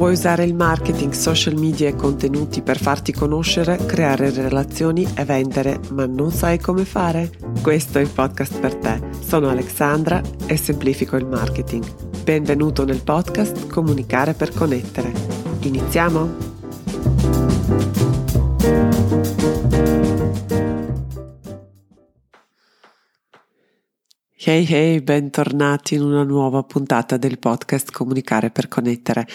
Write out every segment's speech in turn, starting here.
Vuoi usare il marketing, social media e contenuti per farti conoscere, creare relazioni e vendere, ma non sai come fare? Questo è il podcast per te. Sono Alexandra e semplifico il marketing. Benvenuto nel podcast Comunicare per connettere. Iniziamo? Hey hey, bentornati in una nuova puntata del podcast Comunicare per connettere.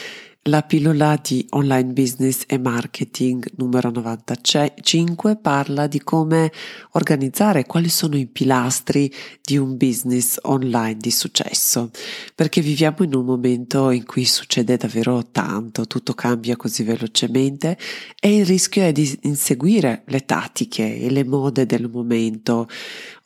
La pillola di online business e marketing numero 95 parla di come organizzare quali sono i pilastri di un business online di successo, perché viviamo in un momento in cui succede davvero tanto, tutto cambia così velocemente e il rischio è di inseguire le tattiche e le mode del momento,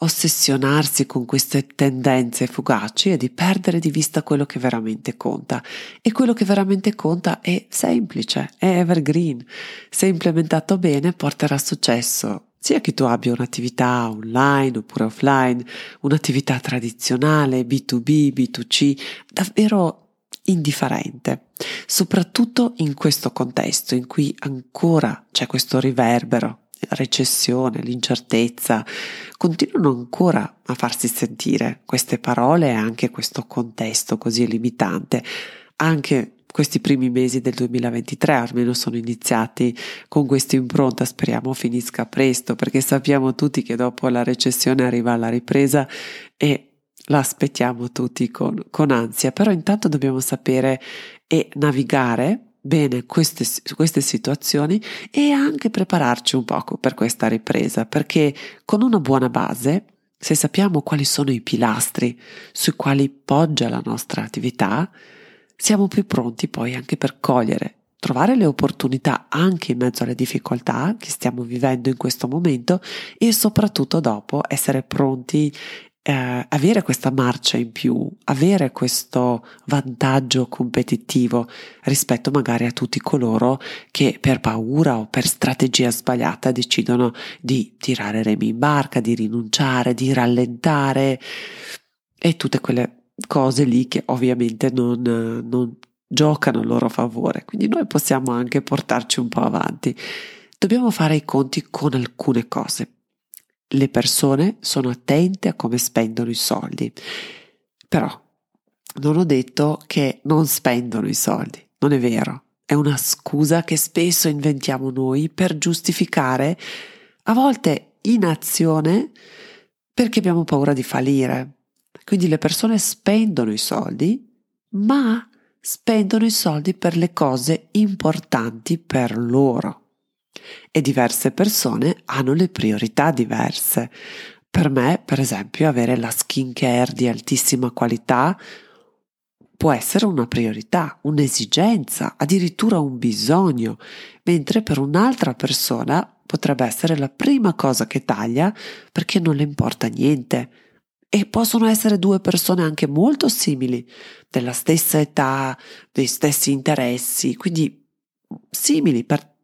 ossessionarsi con queste tendenze fugaci e di perdere di vista quello che veramente conta. E quello che veramente conta è semplice, è evergreen. Se implementato bene porterà successo sia che tu abbia un'attività online oppure offline, un'attività tradizionale, B2B, B2C, davvero indifferente, soprattutto in questo contesto in cui ancora c'è questo riverbero recessione, l'incertezza, continuano ancora a farsi sentire queste parole e anche questo contesto così limitante. Anche questi primi mesi del 2023 almeno sono iniziati con questa impronta, speriamo finisca presto perché sappiamo tutti che dopo la recessione arriva la ripresa e la aspettiamo tutti con, con ansia, però intanto dobbiamo sapere e navigare bene queste, queste situazioni e anche prepararci un poco per questa ripresa, perché con una buona base, se sappiamo quali sono i pilastri sui quali poggia la nostra attività, siamo più pronti poi anche per cogliere, trovare le opportunità anche in mezzo alle difficoltà che stiamo vivendo in questo momento e soprattutto dopo essere pronti eh, avere questa marcia in più, avere questo vantaggio competitivo rispetto magari a tutti coloro che per paura o per strategia sbagliata decidono di tirare remi in barca, di rinunciare, di rallentare e tutte quelle cose lì che ovviamente non, non giocano a loro favore. Quindi noi possiamo anche portarci un po' avanti. Dobbiamo fare i conti con alcune cose le persone sono attente a come spendono i soldi. Però non ho detto che non spendono i soldi, non è vero. È una scusa che spesso inventiamo noi per giustificare a volte inazione perché abbiamo paura di fallire. Quindi le persone spendono i soldi, ma spendono i soldi per le cose importanti per loro e diverse persone hanno le priorità diverse. Per me, per esempio, avere la skincare di altissima qualità può essere una priorità, un'esigenza, addirittura un bisogno, mentre per un'altra persona potrebbe essere la prima cosa che taglia perché non le importa niente. E possono essere due persone anche molto simili, della stessa età, dei stessi interessi, quindi simili per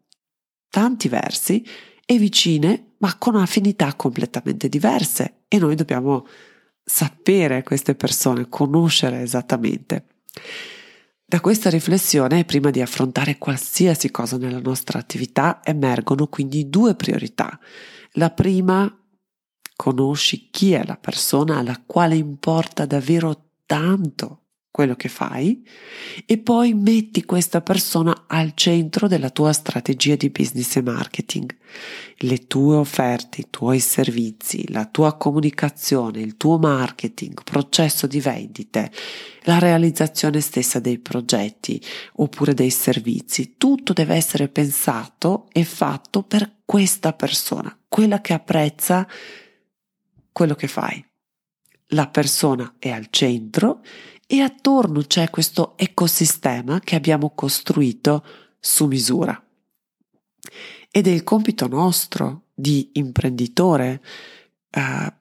tanti versi e vicine, ma con affinità completamente diverse e noi dobbiamo sapere queste persone, conoscere esattamente. Da questa riflessione, prima di affrontare qualsiasi cosa nella nostra attività, emergono quindi due priorità. La prima, conosci chi è la persona alla quale importa davvero tanto quello che fai e poi metti questa persona al centro della tua strategia di business e marketing. Le tue offerte, i tuoi servizi, la tua comunicazione, il tuo marketing, processo di vendite, la realizzazione stessa dei progetti oppure dei servizi, tutto deve essere pensato e fatto per questa persona, quella che apprezza quello che fai. La persona è al centro e attorno c'è questo ecosistema che abbiamo costruito su misura. Ed è il compito nostro di imprenditore eh,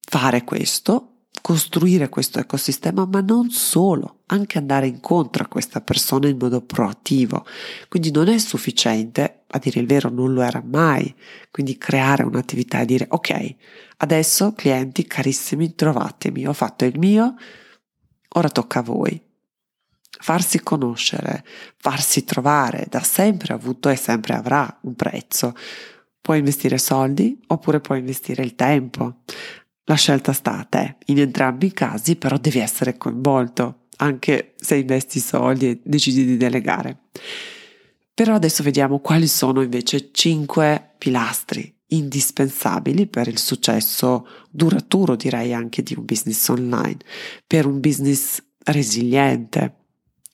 fare questo, costruire questo ecosistema, ma non solo, anche andare incontro a questa persona in modo proattivo. Quindi non è sufficiente, a dire il vero non lo era mai, quindi creare un'attività e dire ok, adesso clienti carissimi, trovatemi, ho fatto il mio, ora tocca a voi. farsi conoscere, farsi trovare, da sempre avuto e sempre avrà un prezzo. Puoi investire soldi oppure puoi investire il tempo. La scelta sta a te. In entrambi i casi però devi essere coinvolto, anche se investi soldi e decidi di delegare. Però adesso vediamo quali sono invece cinque pilastri indispensabili per il successo duraturo, direi anche di un business online, per un business resiliente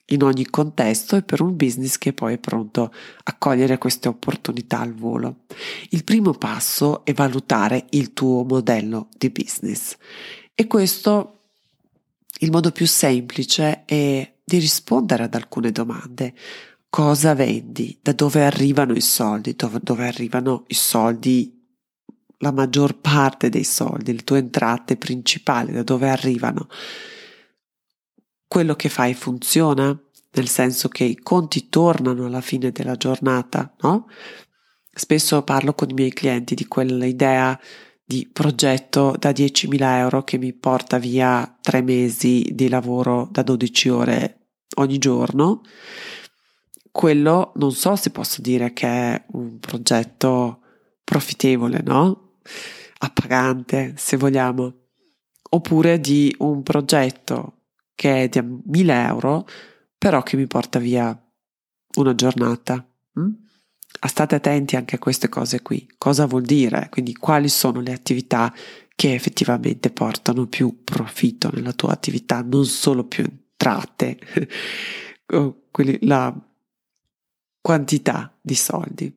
in ogni contesto e per un business che poi è pronto a cogliere queste opportunità al volo. Il primo passo è valutare il tuo modello di business e questo il modo più semplice è di rispondere ad alcune domande. Cosa vendi? Da dove arrivano i soldi? Dove, dove arrivano i soldi la maggior parte dei soldi, le tue entrate principali, da dove arrivano. Quello che fai funziona, nel senso che i conti tornano alla fine della giornata, no? Spesso parlo con i miei clienti di quell'idea di progetto da 10.000 euro che mi porta via tre mesi di lavoro da 12 ore ogni giorno. Quello non so se posso dire che è un progetto profittevole, no? appagante, se vogliamo, oppure di un progetto che è di 1000 euro, però che mi porta via una giornata. Mm? State attenti anche a queste cose qui. Cosa vuol dire? Quindi quali sono le attività che effettivamente portano più profitto nella tua attività, non solo più entrate, la quantità di soldi.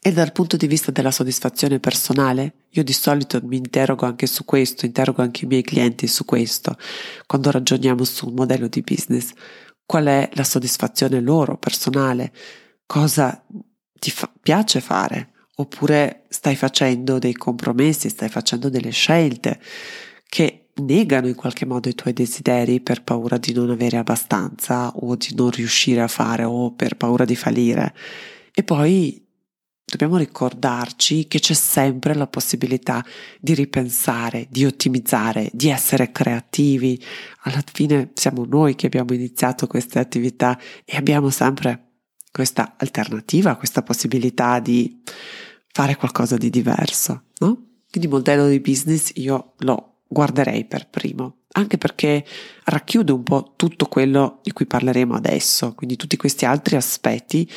E dal punto di vista della soddisfazione personale, io di solito mi interrogo anche su questo, interrogo anche i miei clienti su questo, quando ragioniamo su un modello di business. Qual è la soddisfazione loro personale? Cosa ti fa- piace fare? Oppure stai facendo dei compromessi, stai facendo delle scelte che negano in qualche modo i tuoi desideri per paura di non avere abbastanza o di non riuscire a fare o per paura di fallire. E poi dobbiamo ricordarci che c'è sempre la possibilità di ripensare, di ottimizzare, di essere creativi. Alla fine siamo noi che abbiamo iniziato queste attività e abbiamo sempre questa alternativa, questa possibilità di fare qualcosa di diverso, no? Quindi il modello di business io lo guarderei per primo, anche perché racchiude un po' tutto quello di cui parleremo adesso, quindi tutti questi altri aspetti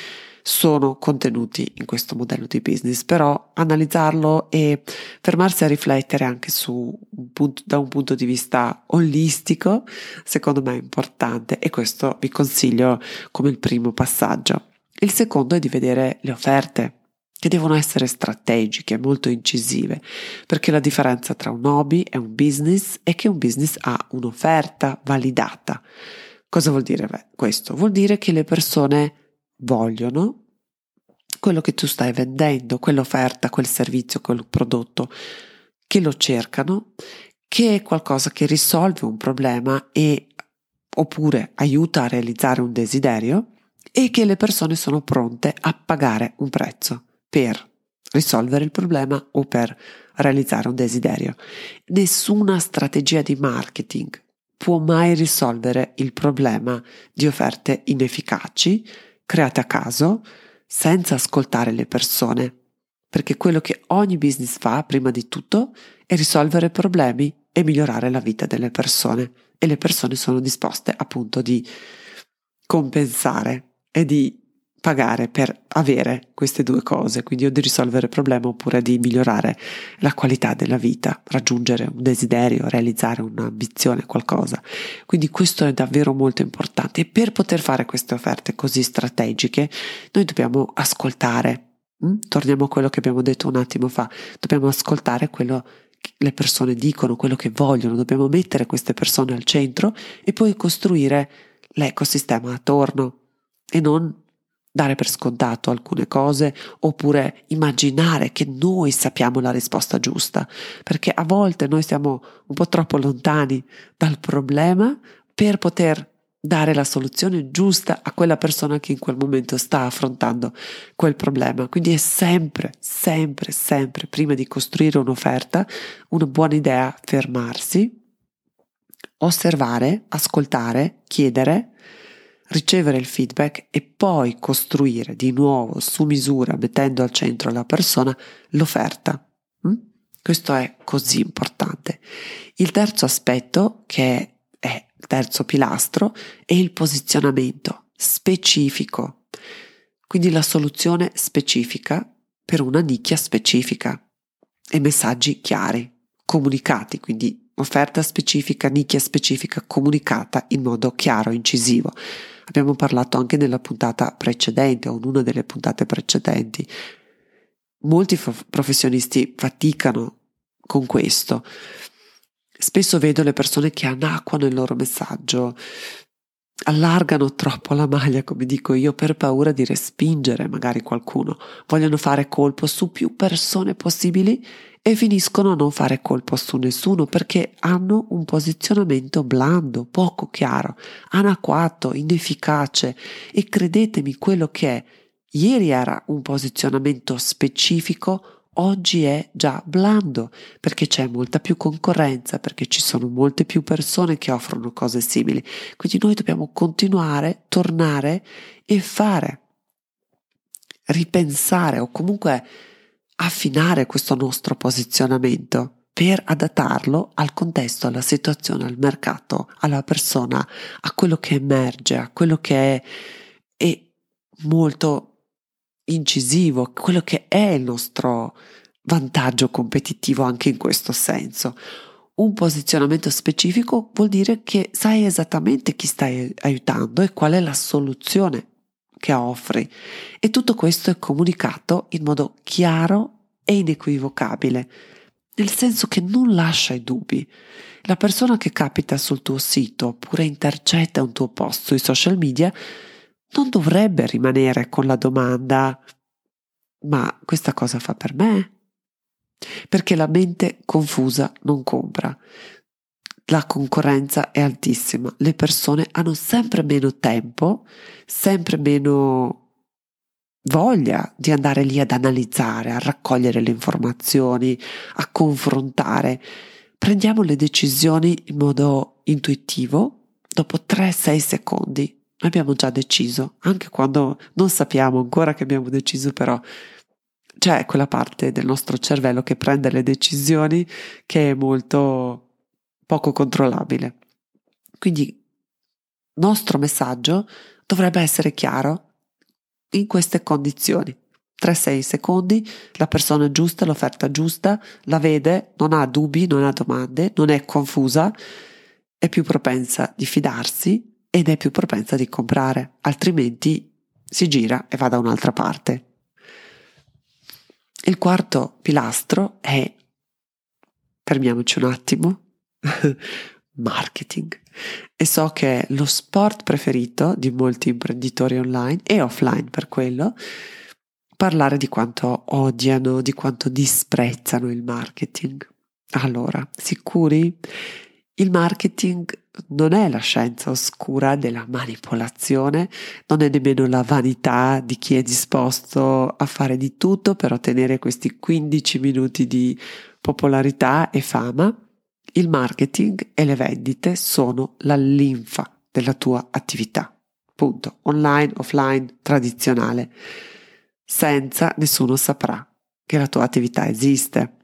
sono contenuti in questo modello di business, però analizzarlo e fermarsi a riflettere anche su un punto, da un punto di vista olistico, secondo me è importante e questo vi consiglio come il primo passaggio. Il secondo è di vedere le offerte che devono essere strategiche, molto incisive, perché la differenza tra un hobby e un business è che un business ha un'offerta validata. Cosa vuol dire questo? Vuol dire che le persone vogliono quello che tu stai vendendo, quell'offerta, quel servizio, quel prodotto, che lo cercano, che è qualcosa che risolve un problema e oppure aiuta a realizzare un desiderio e che le persone sono pronte a pagare un prezzo per risolvere il problema o per realizzare un desiderio. Nessuna strategia di marketing può mai risolvere il problema di offerte inefficaci create a caso, senza ascoltare le persone, perché quello che ogni business fa, prima di tutto, è risolvere problemi e migliorare la vita delle persone e le persone sono disposte appunto di compensare e di pagare per avere queste due cose, quindi o di risolvere il problema oppure di migliorare la qualità della vita, raggiungere un desiderio, realizzare un'ambizione, qualcosa. Quindi questo è davvero molto importante e per poter fare queste offerte così strategiche noi dobbiamo ascoltare. Mm? Torniamo a quello che abbiamo detto un attimo fa, dobbiamo ascoltare quello che le persone dicono, quello che vogliono, dobbiamo mettere queste persone al centro e poi costruire l'ecosistema attorno e non dare per scontato alcune cose oppure immaginare che noi sappiamo la risposta giusta, perché a volte noi siamo un po' troppo lontani dal problema per poter dare la soluzione giusta a quella persona che in quel momento sta affrontando quel problema. Quindi è sempre, sempre, sempre, prima di costruire un'offerta, una buona idea fermarsi, osservare, ascoltare, chiedere ricevere il feedback e poi costruire di nuovo su misura, mettendo al centro la persona, l'offerta. Mm? Questo è così importante. Il terzo aspetto, che è il terzo pilastro, è il posizionamento specifico. Quindi la soluzione specifica per una nicchia specifica e messaggi chiari, comunicati, quindi offerta specifica, nicchia specifica, comunicata in modo chiaro, incisivo. Abbiamo parlato anche nella puntata precedente o in una delle puntate precedenti. Molti f- professionisti faticano con questo. Spesso vedo le persone che annacquano il loro messaggio, allargano troppo la maglia, come dico io, per paura di respingere magari qualcuno. Vogliono fare colpo su più persone possibili e finiscono a non fare colpo su nessuno perché hanno un posizionamento blando, poco chiaro, anacquato, inefficace e credetemi quello che è. Ieri era un posizionamento specifico oggi è già blando perché c'è molta più concorrenza, perché ci sono molte più persone che offrono cose simili. Quindi noi dobbiamo continuare, tornare e fare, ripensare o comunque affinare questo nostro posizionamento per adattarlo al contesto, alla situazione, al mercato, alla persona, a quello che emerge, a quello che è, è molto incisivo, quello che è il nostro vantaggio competitivo anche in questo senso. Un posizionamento specifico vuol dire che sai esattamente chi stai aiutando e qual è la soluzione che offri e tutto questo è comunicato in modo chiaro e inequivocabile, nel senso che non lascia i dubbi. La persona che capita sul tuo sito oppure intercetta un tuo post sui social media non dovrebbe rimanere con la domanda ma questa cosa fa per me? Perché la mente confusa non compra. La concorrenza è altissima, le persone hanno sempre meno tempo, sempre meno voglia di andare lì ad analizzare, a raccogliere le informazioni, a confrontare. Prendiamo le decisioni in modo intuitivo, dopo 3-6 secondi abbiamo già deciso, anche quando non sappiamo ancora che abbiamo deciso, però c'è quella parte del nostro cervello che prende le decisioni che è molto poco controllabile. Quindi il nostro messaggio dovrebbe essere chiaro in queste condizioni. 3-6 secondi, la persona giusta, l'offerta giusta, la vede, non ha dubbi, non ha domande, non è confusa, è più propensa di fidarsi ed è più propensa di comprare, altrimenti si gira e va da un'altra parte. Il quarto pilastro è, fermiamoci un attimo, marketing. E so che è lo sport preferito di molti imprenditori online e offline per quello, parlare di quanto odiano, di quanto disprezzano il marketing. Allora, sicuri? Il marketing non è la scienza oscura della manipolazione, non è nemmeno la vanità di chi è disposto a fare di tutto per ottenere questi 15 minuti di popolarità e fama. Il marketing e le vendite sono la linfa della tua attività. Punto. Online, offline, tradizionale. Senza nessuno saprà che la tua attività esiste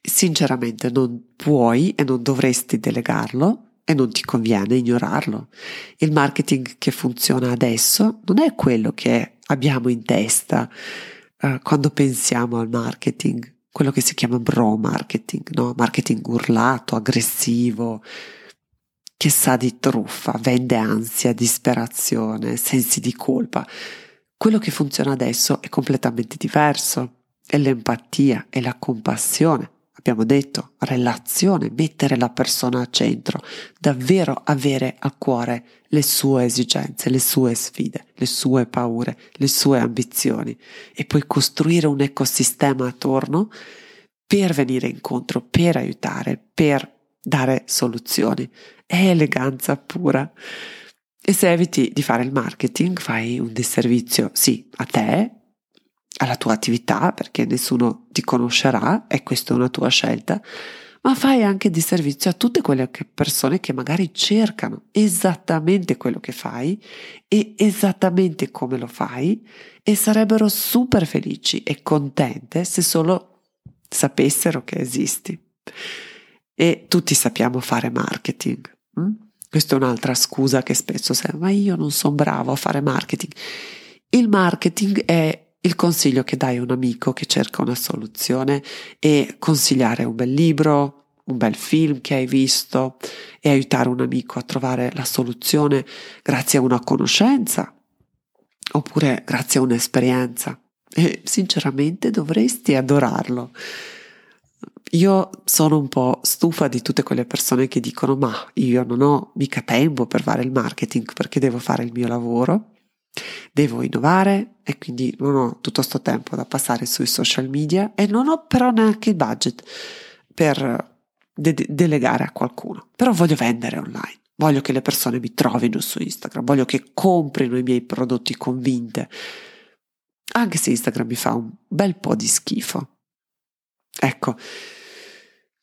sinceramente non puoi e non dovresti delegarlo e non ti conviene ignorarlo. Il marketing che funziona adesso non è quello che abbiamo in testa uh, quando pensiamo al marketing, quello che si chiama bro marketing, no? marketing urlato, aggressivo, che sa di truffa, vende ansia, disperazione, sensi di colpa. Quello che funziona adesso è completamente diverso, è l'empatia, è la compassione abbiamo detto, relazione, mettere la persona al centro, davvero avere a cuore le sue esigenze, le sue sfide, le sue paure, le sue ambizioni e poi costruire un ecosistema attorno per venire incontro, per aiutare, per dare soluzioni. È eleganza pura. E se eviti di fare il marketing, fai un disservizio, sì, a te, alla tua attività perché nessuno ti conoscerà e questa è una tua scelta, ma fai anche di servizio a tutte quelle persone che magari cercano esattamente quello che fai e esattamente come lo fai e sarebbero super felici e contente se solo sapessero che esisti. E tutti sappiamo fare marketing. Hm? Questa è un'altra scusa che spesso sembra, ma io non sono bravo a fare marketing. Il marketing è il consiglio che dai a un amico che cerca una soluzione è consigliare un bel libro, un bel film che hai visto e aiutare un amico a trovare la soluzione grazie a una conoscenza oppure grazie a un'esperienza. E sinceramente dovresti adorarlo. Io sono un po' stufa di tutte quelle persone che dicono ma io non ho mica tempo per fare il marketing perché devo fare il mio lavoro Devo innovare e quindi non ho tutto questo tempo da passare sui social media e non ho però neanche il budget per de- delegare a qualcuno. Però voglio vendere online, voglio che le persone mi trovino su Instagram, voglio che comprino i miei prodotti convinte, anche se Instagram mi fa un bel po' di schifo. Ecco,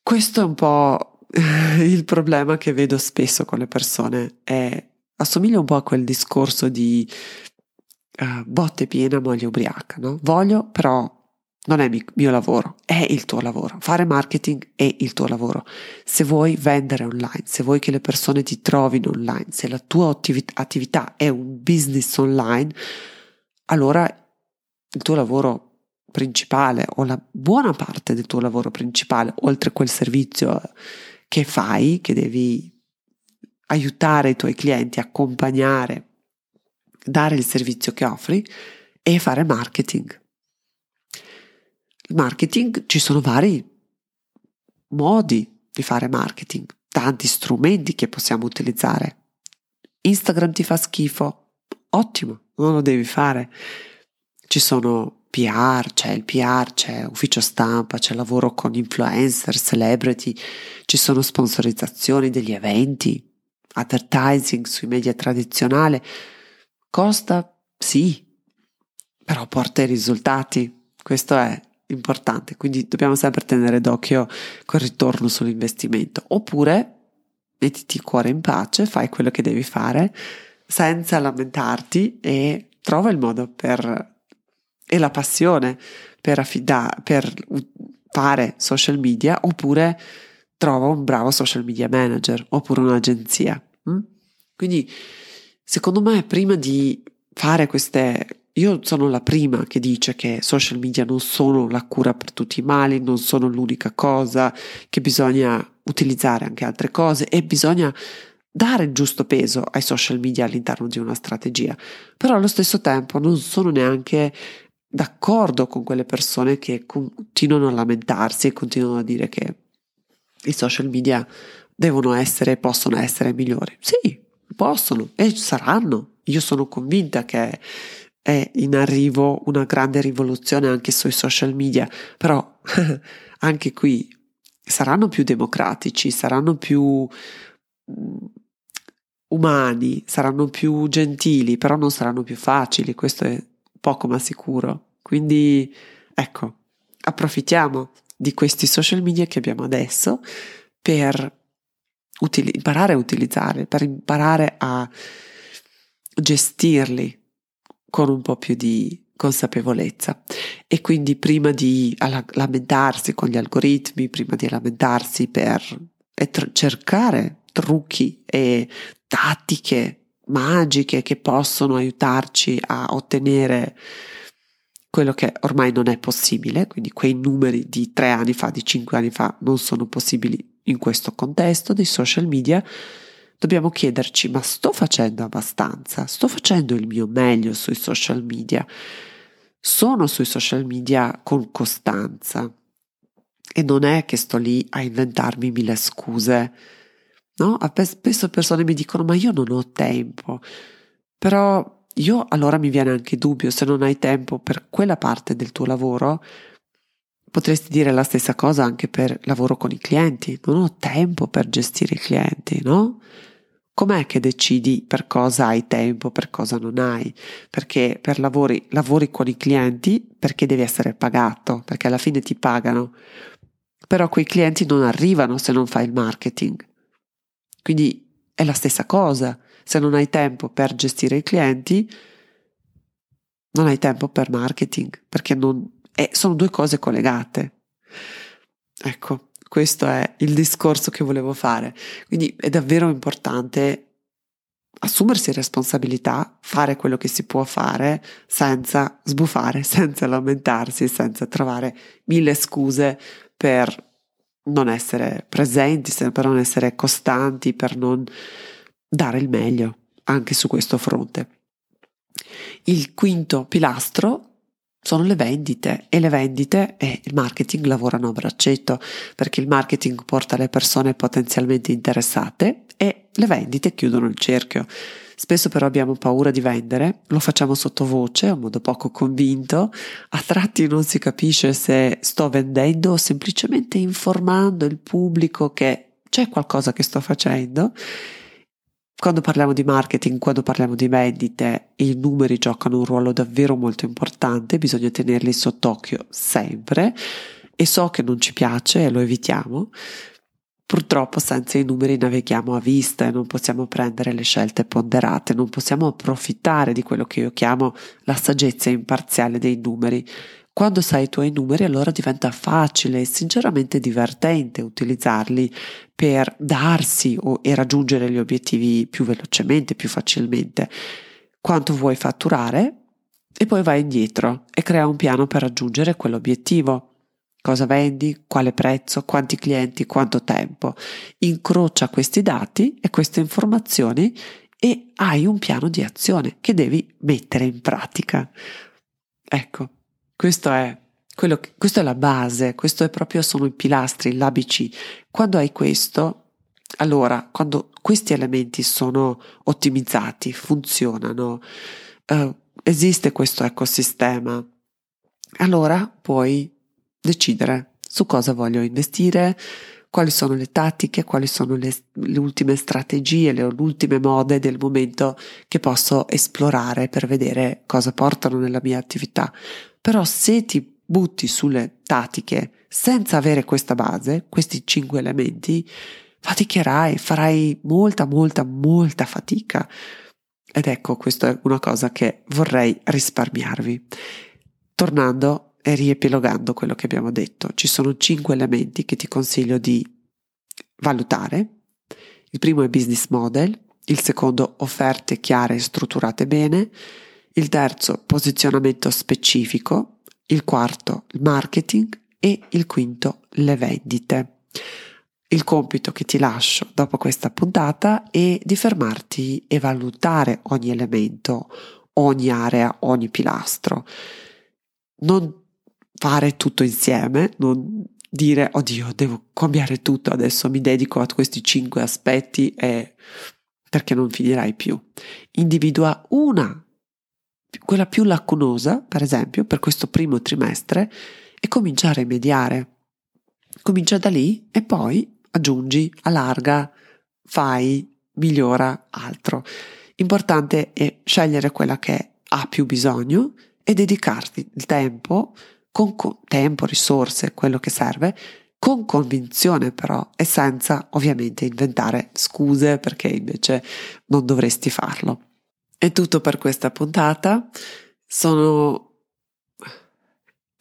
questo è un po' il problema che vedo spesso con le persone, è assomiglia un po' a quel discorso di uh, botte piena, moglie ubriaca, no? Voglio, però non è mio lavoro, è il tuo lavoro. Fare marketing è il tuo lavoro. Se vuoi vendere online, se vuoi che le persone ti trovino online, se la tua attività è un business online, allora il tuo lavoro principale o la buona parte del tuo lavoro principale, oltre a quel servizio che fai, che devi aiutare i tuoi clienti, accompagnare, dare il servizio che offri e fare marketing. Il marketing ci sono vari modi di fare marketing, tanti strumenti che possiamo utilizzare. Instagram ti fa schifo, ottimo, non lo devi fare. Ci sono PR, c'è il PR, c'è ufficio stampa, c'è lavoro con influencer, celebrity, ci sono sponsorizzazioni degli eventi, advertising sui media tradizionali costa sì, però porta i risultati. Questo è importante, quindi dobbiamo sempre tenere d'occhio col ritorno sull'investimento. Oppure mettiti il cuore in pace, fai quello che devi fare senza lamentarti e trova il modo per e la passione per, affida, per fare social media oppure trova un bravo social media manager oppure un'agenzia. Mm? Quindi, secondo me, prima di fare queste... Io sono la prima che dice che social media non sono la cura per tutti i mali, non sono l'unica cosa, che bisogna utilizzare anche altre cose e bisogna dare il giusto peso ai social media all'interno di una strategia. Però allo stesso tempo non sono neanche d'accordo con quelle persone che continuano a lamentarsi e continuano a dire che i social media devono essere possono essere migliori. Sì, possono e saranno. Io sono convinta che è in arrivo una grande rivoluzione anche sui social media, però anche qui saranno più democratici, saranno più mm, umani, saranno più gentili, però non saranno più facili, questo è poco ma sicuro. Quindi ecco, approfittiamo di questi social media che abbiamo adesso per utili- imparare a utilizzarli, per imparare a gestirli con un po' più di consapevolezza. E quindi prima di lamentarsi con gli algoritmi, prima di lamentarsi per tr- cercare trucchi e tattiche magiche che possono aiutarci a ottenere quello che ormai non è possibile, quindi quei numeri di tre anni fa, di cinque anni fa non sono possibili in questo contesto dei social media, dobbiamo chiederci ma sto facendo abbastanza? Sto facendo il mio meglio sui social media? Sono sui social media con costanza e non è che sto lì a inventarmi mille scuse. No? Spesso persone mi dicono ma io non ho tempo, però io allora mi viene anche dubbio se non hai tempo per quella parte del tuo lavoro, potresti dire la stessa cosa anche per lavoro con i clienti. Non ho tempo per gestire i clienti, no? Com'è che decidi per cosa hai tempo, per cosa non hai? Perché per lavori, lavori con i clienti perché devi essere pagato, perché alla fine ti pagano Però quei clienti non arrivano se non fai il marketing. Quindi è la stessa cosa. Se non hai tempo per gestire i clienti, non hai tempo per marketing, perché non, è, sono due cose collegate. Ecco, questo è il discorso che volevo fare. Quindi è davvero importante assumersi responsabilità, fare quello che si può fare senza sbufare, senza lamentarsi, senza trovare mille scuse per non essere presenti, per non essere costanti, per non dare il meglio anche su questo fronte. Il quinto pilastro sono le vendite e le vendite e il marketing lavorano a braccetto perché il marketing porta le persone potenzialmente interessate e le vendite chiudono il cerchio. Spesso però abbiamo paura di vendere, lo facciamo sottovoce, in modo poco convinto, a tratti non si capisce se sto vendendo o semplicemente informando il pubblico che c'è qualcosa che sto facendo quando parliamo di marketing, quando parliamo di vendite, i numeri giocano un ruolo davvero molto importante, bisogna tenerli sott'occhio sempre e so che non ci piace e lo evitiamo. Purtroppo senza i numeri navighiamo a vista e non possiamo prendere le scelte ponderate, non possiamo approfittare di quello che io chiamo la saggezza imparziale dei numeri quando sai i tuoi numeri allora diventa facile e sinceramente divertente utilizzarli per darsi o, e raggiungere gli obiettivi più velocemente, più facilmente. Quanto vuoi fatturare e poi vai indietro e crea un piano per raggiungere quell'obiettivo. Cosa vendi, quale prezzo, quanti clienti, quanto tempo. Incrocia questi dati e queste informazioni e hai un piano di azione che devi mettere in pratica. Ecco, questo è, quello che, questo è la base, questo è proprio sono i pilastri, l'ABC. Quando hai questo, allora, quando questi elementi sono ottimizzati, funzionano, eh, esiste questo ecosistema, allora puoi decidere su cosa voglio investire, quali sono le tattiche, quali sono le, le, ultime strategie, le ultime mode del momento che posso esplorare per vedere cosa portano nella mia attività. Però se ti butti sulle tattiche senza avere questa base, questi cinque elementi, faticherai, farai molta, molta, molta fatica. Ed ecco, questa è una cosa che vorrei risparmiarvi. Tornando e riepilogando quello che abbiamo detto, ci sono cinque elementi che ti consiglio di valutare. Il primo è business model, il secondo offerte chiare e strutturate bene, il terzo posizionamento specifico, il quarto il marketing e il quinto le vendite. Il compito che ti lascio dopo questa puntata è di fermarti e valutare ogni elemento, ogni area, ogni pilastro. Non fare tutto insieme, non dire oddio devo cambiare tutto, adesso mi dedico a questi cinque aspetti e perché non finirai più. Individua una quella più lacunosa, per esempio, per questo primo trimestre, e comincia a rimediare. Comincia da lì e poi aggiungi, allarga, fai, migliora altro. Importante è scegliere quella che ha più bisogno e dedicarti il tempo, con co- tempo, risorse, quello che serve, con convinzione però e senza ovviamente inventare scuse perché invece non dovresti farlo. È tutto per questa puntata. Sono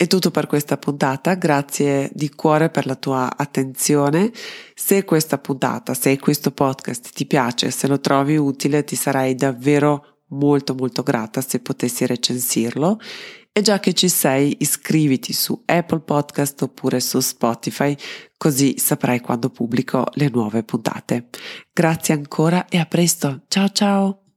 è tutto per questa puntata, grazie di cuore per la tua attenzione. Se questa puntata, se questo podcast ti piace, se lo trovi utile, ti sarei davvero molto molto grata se potessi recensirlo. E già che ci sei, iscriviti su Apple Podcast oppure su Spotify, così saprai quando pubblico le nuove puntate. Grazie ancora e a presto. Ciao ciao!